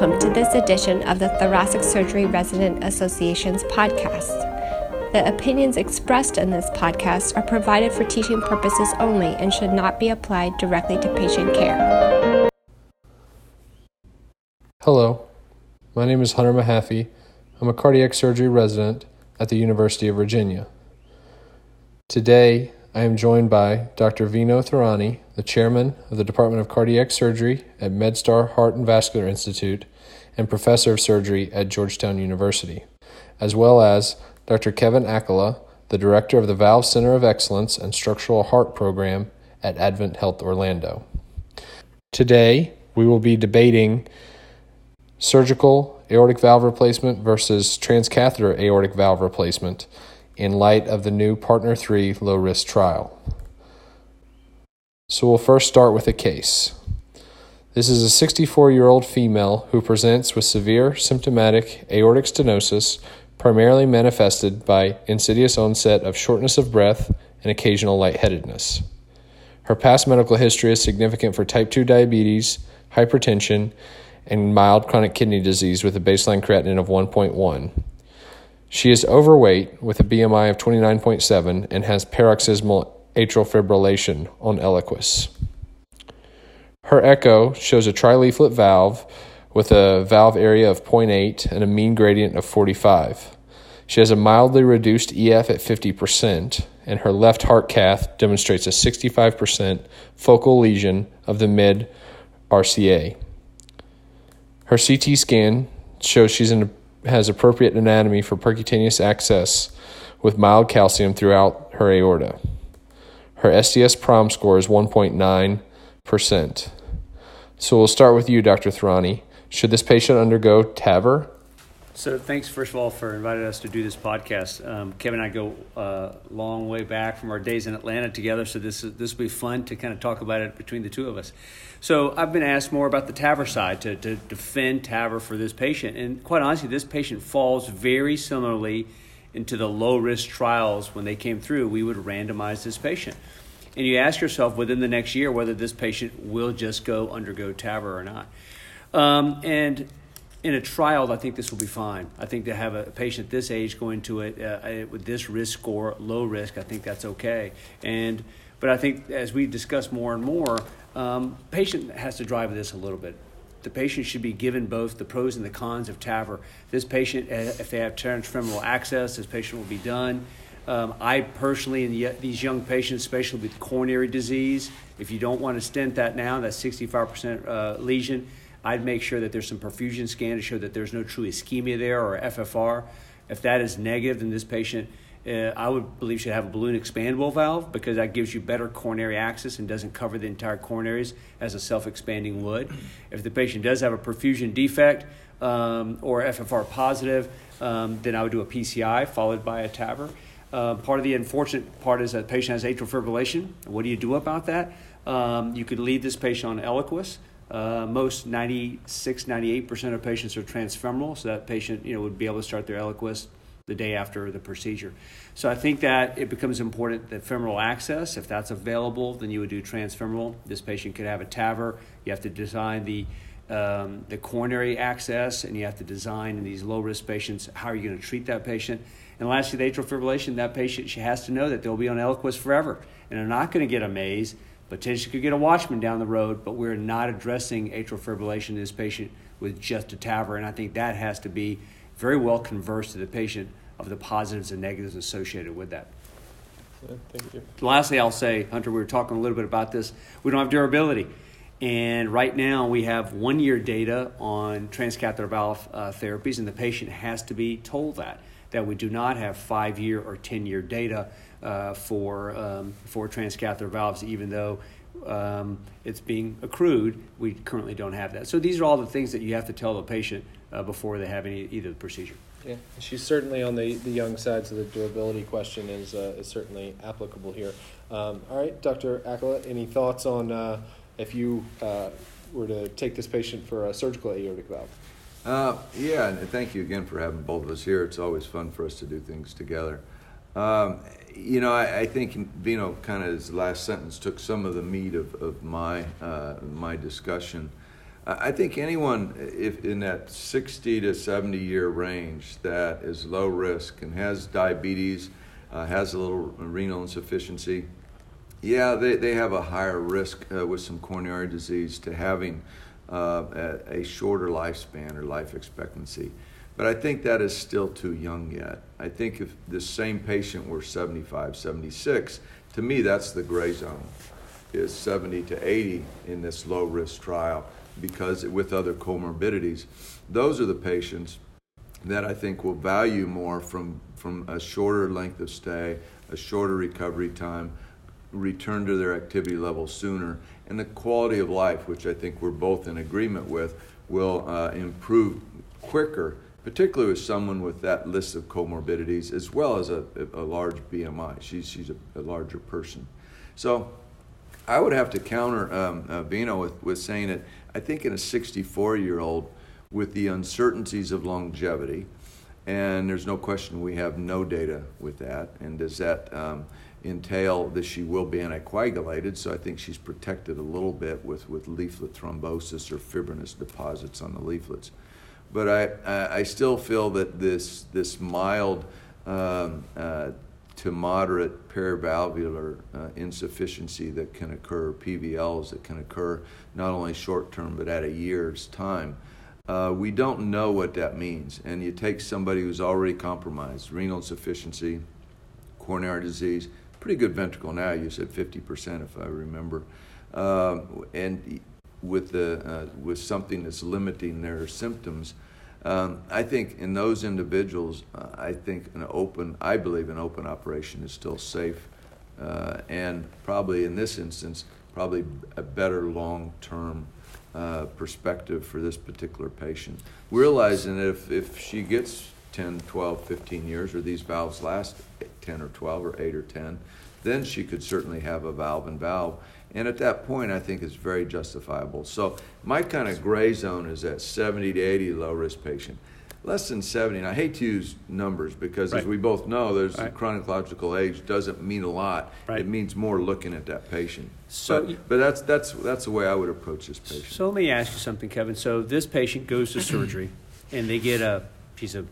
welcome to this edition of the Thoracic Surgery Resident Association's podcast. The opinions expressed in this podcast are provided for teaching purposes only and should not be applied directly to patient care. Hello, my name is Hunter Mahaffey. I'm a cardiac surgery resident at the University of Virginia. Today, I am joined by Dr. Vino Thourani, the chairman of the Department of Cardiac Surgery at MedStar Heart and Vascular Institute and professor of surgery at Georgetown University, as well as Dr. Kevin Accola, the director of the Valve Center of Excellence and Structural Heart Program at Advent Health Orlando. Today, we will be debating surgical aortic valve replacement versus transcatheter aortic valve replacement in light of the new Partner 3 low risk trial. So we'll first start with a case. This is a 64 year old female who presents with severe symptomatic aortic stenosis, primarily manifested by insidious onset of shortness of breath and occasional lightheadedness. Her past medical history is significant for type 2 diabetes, hypertension, and mild chronic kidney disease with a baseline creatinine of 1.1. She is overweight with a BMI of 29.7 and has paroxysmal atrial fibrillation on Eliquis. Her echo shows a trileaflet valve with a valve area of 0.8 and a mean gradient of 45. She has a mildly reduced EF at 50%, and her left heart cath demonstrates a 65% focal lesion of the mid RCA. Her CT scan shows she's in, has appropriate anatomy for percutaneous access with mild calcium throughout her aorta. Her STS prom score is 1.9%. So we'll start with you, Dr. Thourani. Should this patient undergo TAVR? So thanks, first of all, for inviting us to do this podcast. Um, Kevin and I go a uh, long way back from our days in Atlanta together, so this is, this will be fun to kind of talk about it between the two of us. So I've been asked more about the TAVR side to, to defend TAVR for this patient, and quite honestly, this patient falls very similarly into the low risk trials when they came through. We would randomize this patient, and you ask yourself within the next year whether this patient will just go undergo TAVR or not. Um, and in a trial, I think this will be fine. I think to have a patient this age go into it uh, with this risk score, low risk, I think that's okay. And but I think as we discuss more and more, um, patient has to drive this a little bit. The patient should be given both the pros and the cons of TAVR. This patient, uh, if they have transfemoral access, this patient will be done. Um, I personally, in the, these young patients, especially with coronary disease, if you don't want to stent that now, that's 65% uh, lesion I'd make sure that there's some perfusion scan to show that there's no true ischemia there or FFR. If that is negative, then this patient, uh, I would believe, should have a balloon expandable valve because that gives you better coronary access and doesn't cover the entire coronaries as a self expanding would. If the patient does have a perfusion defect um, or FFR positive, um, then I would do a PCI followed by a TAVR. Uh, part of the unfortunate part is that the patient has atrial fibrillation. What do you do about that? Um, you could leave this patient on Eliquis. Uh, most 96, 98% of patients are transfemoral, so that patient you know, would be able to start their Eliquis the day after the procedure. So I think that it becomes important that femoral access, if that's available, then you would do transfemoral. This patient could have a TAVR. You have to design the um, the coronary access, and you have to design in these low risk patients how are you going to treat that patient. And lastly, the atrial fibrillation, that patient she has to know that they'll be on Eliquis forever, and they're not going to get a maze potentially could get a watchman down the road, but we're not addressing atrial fibrillation in this patient with just a TAVR. And I think that has to be very well conversed to the patient of the positives and negatives associated with that. thank you. Lastly, I'll say, Hunter, we were talking a little bit about this. We don't have durability. And right now, we have one year data on transcatheter valve uh, therapies, and the patient has to be told that, that we do not have five year or 10 year data uh, for, um, for transcatheter valves, even though um, it's being accrued, we currently don't have that. So these are all the things that you have to tell the patient uh, before they have any either procedure. Yeah, she's certainly on the, the young side, so the durability question is, uh, is certainly applicable here. Um, all right, Dr. Accola, any thoughts on uh, if you uh, were to take this patient for a surgical aortic valve? Uh, yeah, thank you again for having both of us here. It's always fun for us to do things together. Um, you know, I, I think Vino kind of his last sentence took some of the meat of, of my uh, my discussion. I think anyone if in that 60 to 70 year range that is low risk and has diabetes, uh, has a little renal insufficiency, yeah, they, they have a higher risk uh, with some coronary disease to having uh, a, shorter lifespan or life expectancy. But I think that is still too young yet. I think if the same patient were 75, 76, to me that's the gray zone, is 70 to 80 in this low risk trial because with other comorbidities, those are the patients that I think will value more from, from a shorter length of stay, a shorter recovery time, return to their activity level sooner, and the quality of life, which I think we're both in agreement with, will uh, improve quicker, particularly with someone with that list of comorbidities, as well as a, a large BMI. She's, she's a, a larger person. So I would have to counter um, uh, Vino with, with saying that I think in a 64 year old, with the uncertainties of longevity, and there's no question we have no data with that, and does that um, entail that she will be anticoagulated, so I think she's protected a little bit with, with leaflet thrombosis or fibrinous deposits on the leaflets. But I, I still feel that this, this mild um, uh, to moderate paravalvular uh, insufficiency that can occur, PVLs that can occur not only short term but at a year's time, uh, we don't know what that means. And you take somebody who's already compromised, renal insufficiency, coronary disease, pretty good ventricle now. You said 50%, if I remember. Um, and with, the, uh, with something that's limiting their symptoms, um, I think in those individuals, uh, I think an open, I believe an open operation is still safe, uh, and probably in this instance, probably a better long-term uh, perspective for this particular patient. Realizing that if, if she gets 10, 12, 15 years, or these valves last 10 or 12 or 8 or 10, then she could certainly have a valve and valve. And at that point, I think it's very justifiable. So my kind of gray zone is that 70 to 80 low risk patient. Less than 70, and I hate to use numbers because, right. as we both know, there's right. chronological age doesn't mean a lot. Right. It means more looking at that patient. So, but, but that's that's that's the way I would approach this patient. So let me ask you something, Kevin. So this patient goes to surgery, and they get a she's a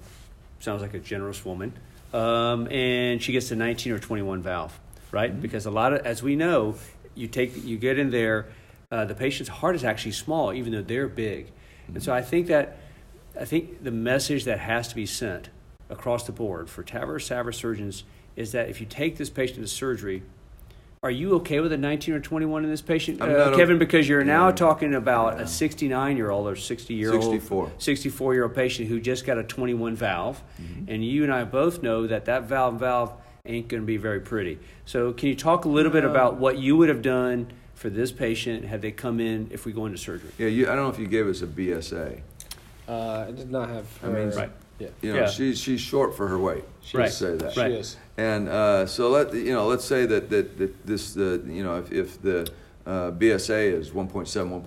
sounds like a generous woman, um, and she gets a 19 or 21 valve, right? Mm-hmm. Because a lot of, as we know, you take you get in there, uh, the patient's heart is actually small, even though they're big, mm-hmm. and so I think that I think the message that has to be sent across the board for TAVR SAVR surgeons is that if you take this patient to surgery, are you okay with a 19 or 21 in this patient, uh, Kevin? Because you're now yeah. talking about yeah. a 69 year old or 60 year old, 64. 64 year old patient who just got a 21 valve, mm-hmm. and you and I both know that that valve valve ain't going to be very pretty. So, can you talk a little bit about what you would have done for this patient had they come in if we go into surgery? Yeah, you, I don't know if you gave us a BSA. Uh, I did not have. Her. I mean, right. Yeah. You know, yeah. she's she's short for her weight. She right. say that. Right. She is. And uh, so let you know, let's say that that, that this the you know if, if the uh, BSA is 1.7,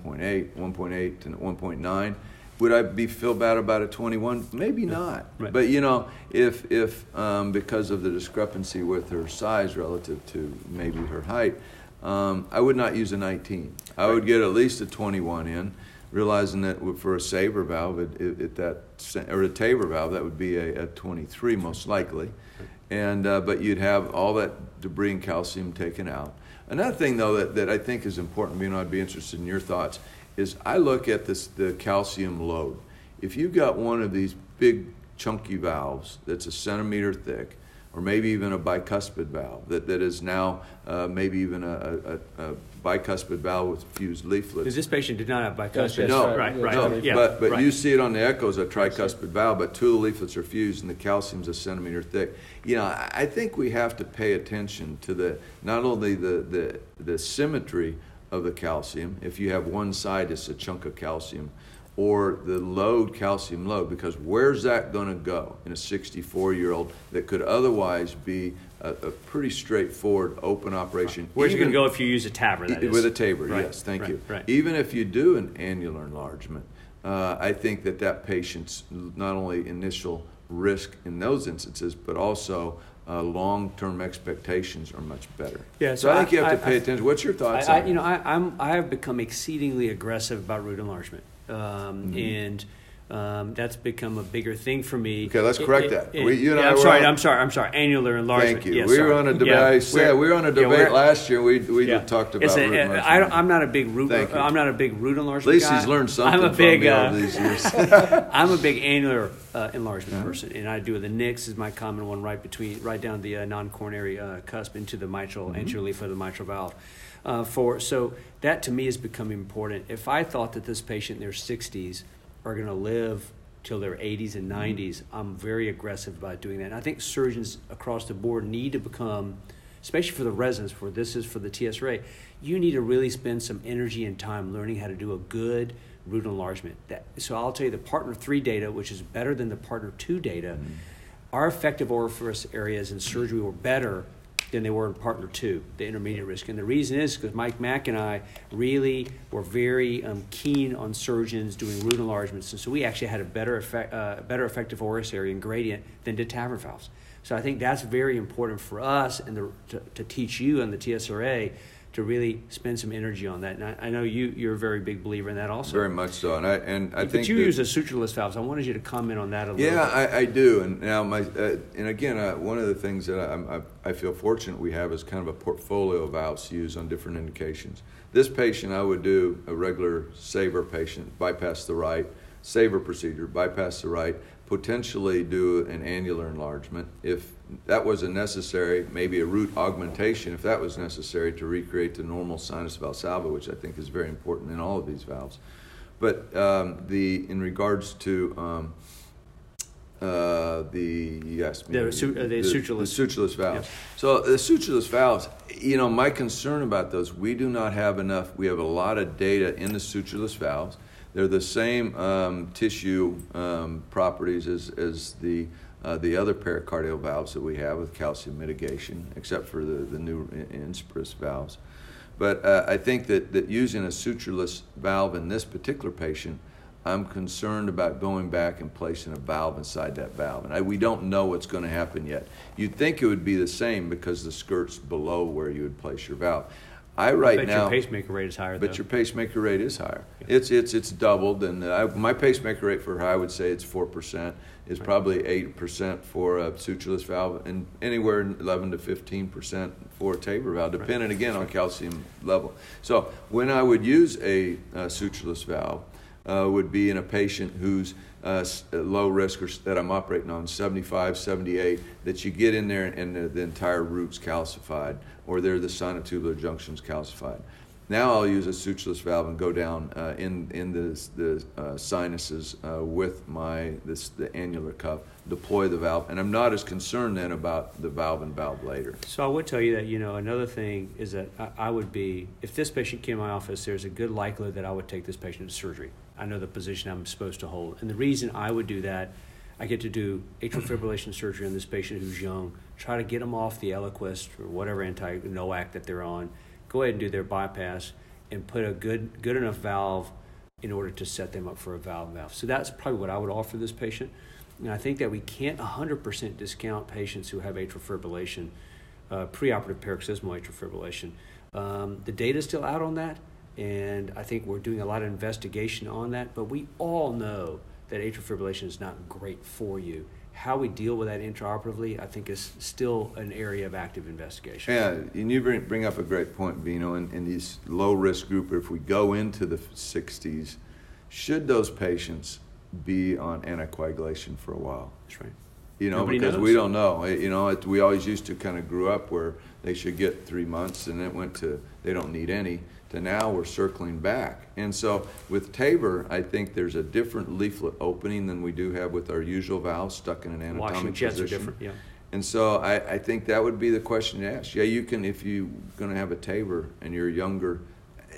1.8, 1.8 and 1.9, would I be feel bad about a 21? Maybe not. Right. But you know, if if um, because of the discrepancy with her size relative to maybe her height, um, I would not use a 19. I would get at least a 21 in realizing that for a SAVR valve, it, it, it that or a TAVR valve, that would be a, a 23 most likely, and uh, but you'd have all that debris and calcium taken out. Another thing though that, that I think is important, you know, I'd be interested in your thoughts, is I look at this the calcium load. If you've got one of these big chunky valves that's a centimeter thick, or maybe even a bicuspid valve that, that is now uh, maybe even a, a, a, bicuspid valve with fused leaflets. Because This patient did not have bicuspid. No, right, right. No, yeah, but but right. you see it on the echoes a tricuspid valve, but two of the leaflets are fused and the calcium's a centimeter thick. You know, I, I think we have to pay attention to the not only the, the the symmetry of the calcium. If you have one side, it's a chunk of calcium or the load, calcium load, because where's that going to go in a 64 year old that could otherwise be a, a pretty straightforward open operation? Where's Even, it going to go if you use a TAVR? With a TAVR, right, yes, thank right, you. Right. Even if you do an annular enlargement, uh, I think that that patient's not only initial risk in those instances, but also uh, long-term expectations are much better. Yeah, so, so I think you have to pay I, attention. What's your thoughts? I, you know, I, am I have become exceedingly aggressive about root enlargement. um, and um, that's become a bigger thing for me. Okay, let's correct it- that. it- We- you and yeah, I I'm sorry. on- I'm sorry. I'm sorry. Annular enlargement. Thank you. Yes, we were on a debate. Yeah, said we were on a yeah, debate we're- last year. We we yeah. talked about a- root I enlargement. don't, I'm not a big root. Thank you. I'm not a big root enlargement. At least guy. he's learned something I'm a big. uh, these years. I'm a big annular uh, enlargement Uh-huh. person, and I do the Nicks is my common one right between right down the uh, non-coronary uh, cusp into the mitral Mm-hmm. anterior leaf of the mitral valve. Uh, for so that to me has become important. If I thought that this patient in their 60s are going to live till their 80s and Mm-hmm. 90s, I'm very aggressive about doing that. And I think surgeons across the board need to become, especially for the residents, for this is for the TSRA, you need to really spend some energy and time learning how to do a good root enlargement. That, so I'll tell you the partner three data, which is better than the partner two data, our effective orifice areas in surgery were better than they were in partner two, the intermediate risk. And the reason is because Mike Mack and I really were very um, keen on surgeons doing root enlargements. And so we actually had a better, effect, uh, better effective orifice area and gradient than did TAVR valves. So I think that's very important for us and the, to, to teach you and the TSRA to really spend some energy on that. And I, I know you, you're a very big believer in that also. Very much so, and I and I but think you that- use a sutureless valves. I wanted you to comment on that a little Yeah, bit. I, I do, and now my uh, and again, uh, one of the things that I, I, I feel fortunate we have is kind of a portfolio of valves to use on different indications. This patient, I would do a regular SAVR patient, bypass the right, SAVR procedure, bypass the right, potentially do an annular enlargement if that wasn't necessary, maybe a root augmentation if that was necessary to recreate the normal sinus valsalva, which I think is very important in all of these valves. But um, the in regards to um, uh, the yes, The su- uh, the sutureless. the sutureless valves. Yep. So the sutureless valves, you know, my concern about those, we do not have enough. We have a lot of data in the sutureless valves. They're the same um, tissue um, properties as, as the uh, the other pericardial valves that we have with calcium mitigation, except for the, the new in- Inspiris valves. But uh, I think that, that using a sutureless valve in this particular patient, I'm concerned about going back and placing a valve inside that valve. And I, we don't know what's going to happen yet. You'd think it would be the same because the skirt's below where you would place your valve. I right bet now. your pacemaker rate is higher. But though. your pacemaker rate is higher. It's it's it's doubled, and I, my pacemaker rate for her, I would say it's four percent. Is probably eight percent for a sutureless valve, and anywhere eleven to fifteen percent for a TAVR valve, depending again on calcium level. So when I would use a, uh sutureless valve, uh, would be in a patient who's uh, uh, low risk or that I'm operating on 75, 78, that you get in there and the, the entire root's calcified or they're the sinotubular junctions calcified. Now I'll use a sutureless valve and go down uh, in in the the uh, sinuses uh, with my this the annular cuff, deploy the valve, and I'm not as concerned then about the valve and valve later. So I would tell you that you know another thing is that I, I would be if this patient came to my office, there's a good likelihood that I would take this patient to surgery. I know the position I'm supposed to hold, and the reason I would do that, I get to do atrial fibrillation surgery on this patient who's young, try to get them off the Eliquis or whatever anti NOAC that they're on, go ahead and do their bypass, and put a good good enough valve in order to set them up for a valve valve. So that's probably what I would offer this patient. And I think that we can't 100% discount patients who have atrial fibrillation, uh, preoperative paroxysmal atrial fibrillation. Um, the data is still out on that, and I think we're doing a lot of investigation on that, but we all know that atrial fibrillation is not great for you. How we deal with that intraoperatively, I think, is still an area of active investigation. Yeah, and you bring, bring up a great point, Vino. In, in these low risk group, if we go into the 60s, should those patients be on anticoagulation for a while? That's right. You know, Nobody because knows. we don't know. You know, it, we always used to kind of grew up where they should get three months, and it went to they don't need any. To now we're circling back, and so with TAVR, I think there's a different leaflet opening than we do have with our usual valve stuck in an anatomic Washing jets are position. different, yeah. And so I, I think that would be the question to ask. Yeah, you can if you're going to have a TAVR and you're younger,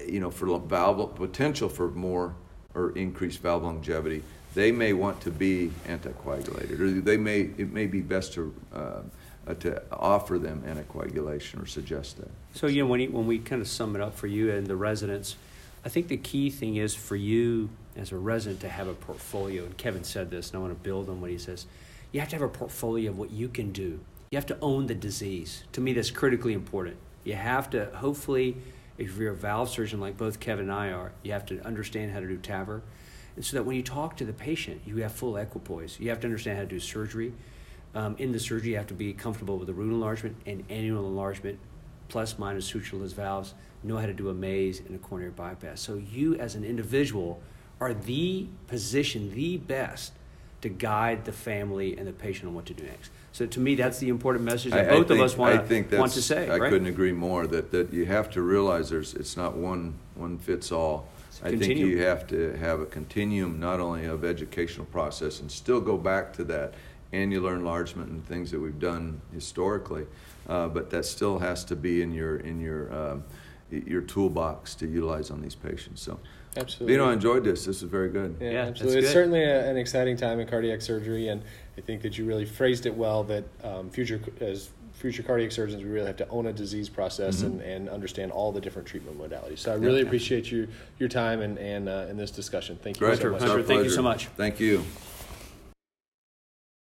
you know, for valve potential for more or increased valve longevity, they may want to be anticoagulated, or they may it may be best to uh, uh, to offer them anticoagulation or suggest that. So you know when you, when we kind of sum it up for you and the residents, I think the key thing is for you as a resident to have a portfolio. And Kevin said this, and I want to build on what he says. You have to have a portfolio of what you can do. You have to own the disease. To me, that's critically important. You have to hopefully, if you're a valve surgeon like both Kevin and I are, you have to understand how to do TAVR. And so that when you talk to the patient, you have full equipoise. You have to understand how to do surgery. Um, in the surgery, you have to be comfortable with the root enlargement and annular enlargement, plus minus sutureless valves, know how to do a maze and a coronary bypass. So you, as an individual, are the position, the best to guide the family and the patient on what to do next. So to me, that's the important message that I- I both think- of us want I to want to say. I right? couldn't agree more that, that you have to realize there's it's not one one fits all. It's a I think you have to have a continuum not only of educational process and still go back to that annular enlargement and things that we've done historically, uh, but that still has to be in your in your um, your toolbox to utilize on these patients. So, Absolutely. You know, I enjoyed this. This is very good. Yeah, Yeah, that's absolutely. It's good. certainly a, an exciting time in cardiac surgery, and I think that you really phrased it well. That um, future as future cardiac surgeons, we really have to own a disease process and, and understand all the different treatment modalities. So I really Yeah. appreciate you your time and and uh, in this discussion. Thank you Great. so much. Hunter, Our thank you so much. Thank you.